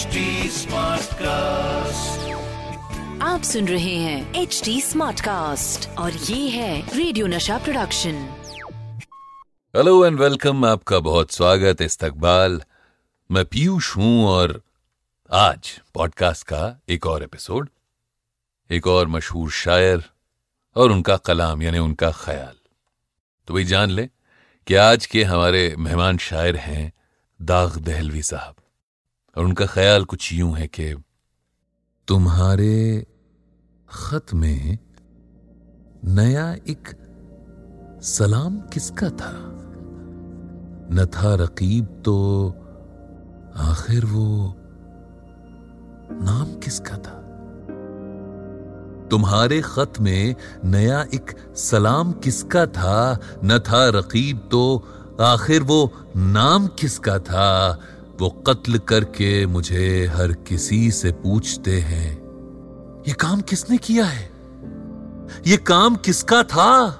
Smart cast आप सुन रहे हैं एच डी स्मार्ट कास्ट और ये है radio Nasha production hello and welcome आपका बहुत स्वागत इस्तकबाल। मैं पीयूष हूँ और आज पॉडकास्ट का एक और एपिसोड एक और मशहूर शायर और उनका कलाम यानी उनका ख्याल। तो भाई जान ले कि आज के हमारे मेहमान शायर हैं दाग दहलवी साहब। और उनका ख्याल कुछ यूँ है कि तुम्हारे खत में नया एक सलाम किसका था? न था रकीब तो आखिर वो नाम किसका था? तुम्हारे खत में नया एक सलाम किसका था? न था रकीब तो आखिर वो नाम किसका था? वो कत्ल करके मुझे हर किसी से पूछते हैं, ये काम किसने किया है? ये काम किसका था?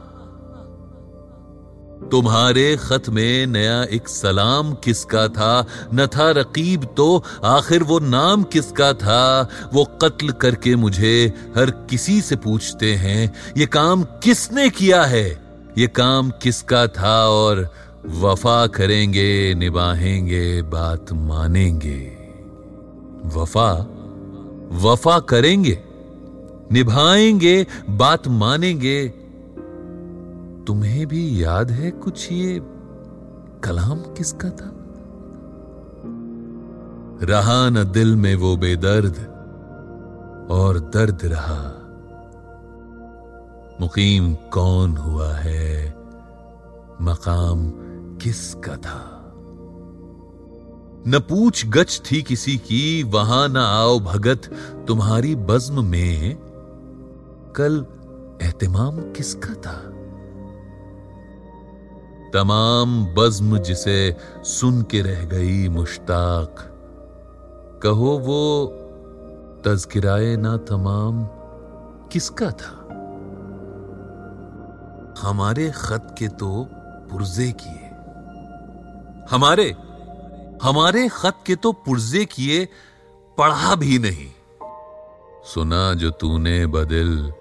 तुम्हारे खत में नया एक सलाम किसका था? न था रकीब तो आखिर वो नाम किसका था? वो कत्ल करके मुझे हर किसी से पूछते हैं, ये काम किसने किया है? ये काम किसका था? और वफा करेंगे, निभाएँगे, बात मानेंगे। वफा वफा करेंगे, निभाएँगे, बात मानेंगे। तुम्हें भी याद है कुछ ये कलाम किसका था? रहा न दिल में वो बेदर्द, और दर्द रहा। मुकीम कौन हुआ है? मकाम किसका था न पूछ गच थी किसी की, वहाँ न आओ भगत, तुम्हारी बज्म में। कल एहतमाम किसका था तमाम बज्म जिसे सुन के रह गई मुश्ताक। कहो वो तस्किराए ना तमाम किसका था हमारे खत के तो पुर्जे किए। हमारे हमारे खत के तो पुर्जे किए पढ़ा भी नहीं। सुना जो तूने बदिल,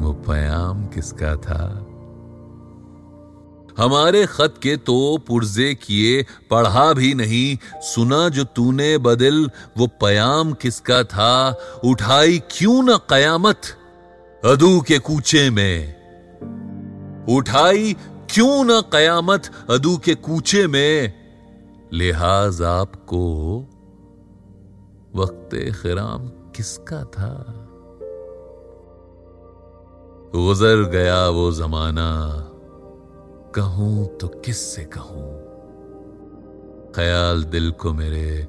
वो पयाम किसका था? हमारे खत के तो पुर्जे किए पढ़ा भी नहीं, सुना जो तूने बदिल, वो पयाम किसका था? उठाई क्यों न कयामत? अदू के कूचे में। उठाई क्यों ना कयामत अदू के कूचे में? लिहाज आपको वक्त खिराम किसका था? गुजर गया वो जमाना, कहूँ तो किससे कहूँ? ख्याल दिल को मेरे,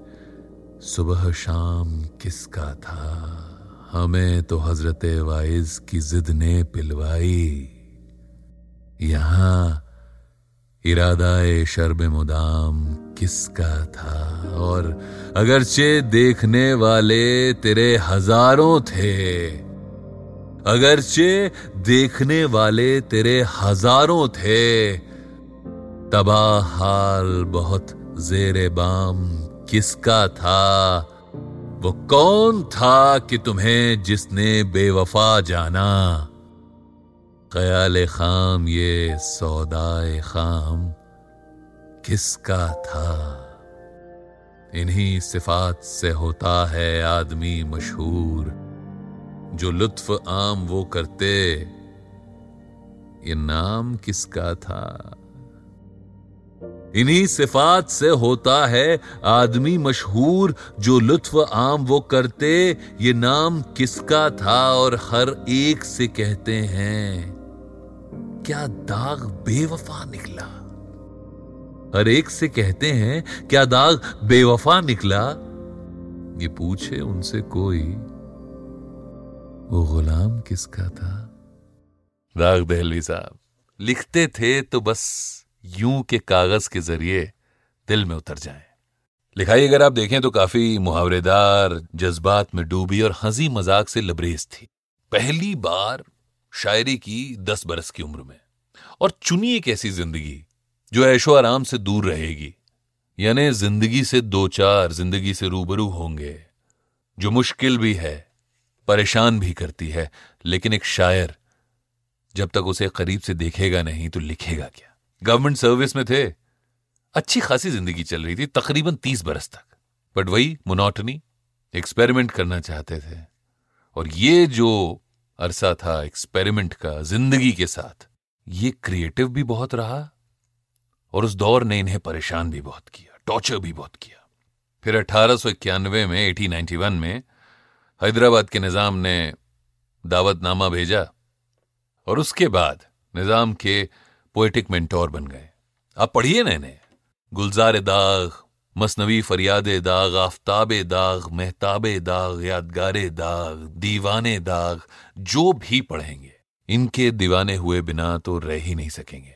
सुबह शाम किसका था? हमें तो हज़रत वाइज की जिद ने पिलवाई। यहाँ इरादा शर्ब मुदाम किसका था? और अगरचे देखने वाले तेरे हज़ारों थे। अगरचे देखने वाले तेरे हज़ारों थे। तबाह हाल बहुत जेरे बाम किसका था? वो कौन था कि तुम्हें जिसने बेवफा जाना? ख्याल खाम, ये सौदाए खाम। किसका था? इन्हीं सिफात से होता है आदमी मशहूर। जो लुत्फ आम वो करते, ये नाम किसका था? इन्हीं सिफात से होता है आदमी मशहूर, जो लुत्फ आम वो करते, ये नाम किसका था? और हर एक से कहते हैं क्या दाग बेवफा निकला? हर एक से कहते हैं क्या दाग बेवफा निकला? ये पूछे उनसे कोई वो गुलाम किसका था? दाग दहलवी साहब लिखते थे तो बस यूँ के कागज़ के ज़रिए दिल में उतर जाए। लिखाई अगर आप देखें तो काफ़ी मुहावरेदार जज्बात में डूबी और हँसी मज़ाक से लबरेज थी। पहली बार शायरी की दस बरस की उम्र में। और चुनी एक ऐसी ज़िंदगी, जो ऐशो आराम से दूर रहेगी। यानी ज़िंदगी से दो चार, ज़िंदगी से रूबरू होंगे। जो मुश्किल भी है, परेशान भी करती है, लेकिन एक शायर, जब तक उसे करीब से देखेगा नहीं तो लिखेगा क्या? गवर्नमेंट सर्विस में थे। अच्छी खासी ज़िंदगी चल रही थी, तकरीबन तीस बरस तक। बट वही, मोनोटनी, एक्सपेरिमेंट करना चाहते थे। और ये जो अरसा था एक्सपेरिमेंट का, ज़िंदगी के साथ। ये क्रिएटिव भी बहुत रहा और उस दौर ने इन्हें परेशान भी बहुत किया, टॉर्चर भी बहुत किया। फिर अठारह में एटी में हैदराबाद के निज़ाम ने दावतनामा भेजा और उसके बाद निज़ाम के पोएटिक मेंटोर बन गए। आप पढ़िए ना इन्हें गुलजार दाग मसनवी फरियाद दाग, आफ्ताब दाग, मेहताब दाग, यादगार दाग, दीवाने दाग, जो भी पढ़ेंगे, इनके दीवाने हुए बिना तो रह ही नहीं सकेंगे।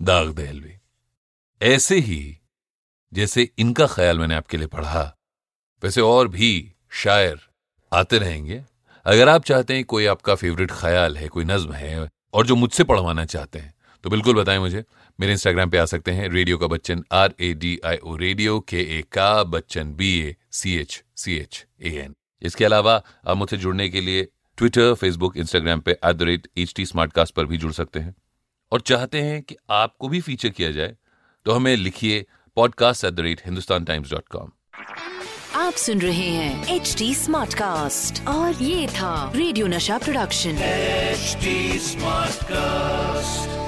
दाग दहलवी, ऐसे ही जैसे इनका ख्याल मैंने आपके लिए पढ़ा, वैसे और भी शायर आते रहेंगे। अगर आप चाहते हैं कोई आपका फेवरेट ख्याल है, कोई नज्म है, और जो मुझसे पढ़वाना चाहते हैं तो बिल्कुल बताएँ मुझे। मेरे इंस्टाग्राम पे आ सकते हैं रेडियो का Bachchan R A D I O radio के ए का Bachchan B A C H C H A N इसके अलावा आप मुझसे जुड़ने के लिए ट्विटर फेसबुक इंस्टाग्राम पे at the rate H T smart पर भी जुड़ सकते हैं। और चाहते हैं कि आपको भी फीचर किया जाए तो हमें लिखिए podcast at the rate Hindustan Times dot com आप सुन रहे हैं एच टी स्मार्ट कास्ट और ये था radio Nasha production HD Smartcast.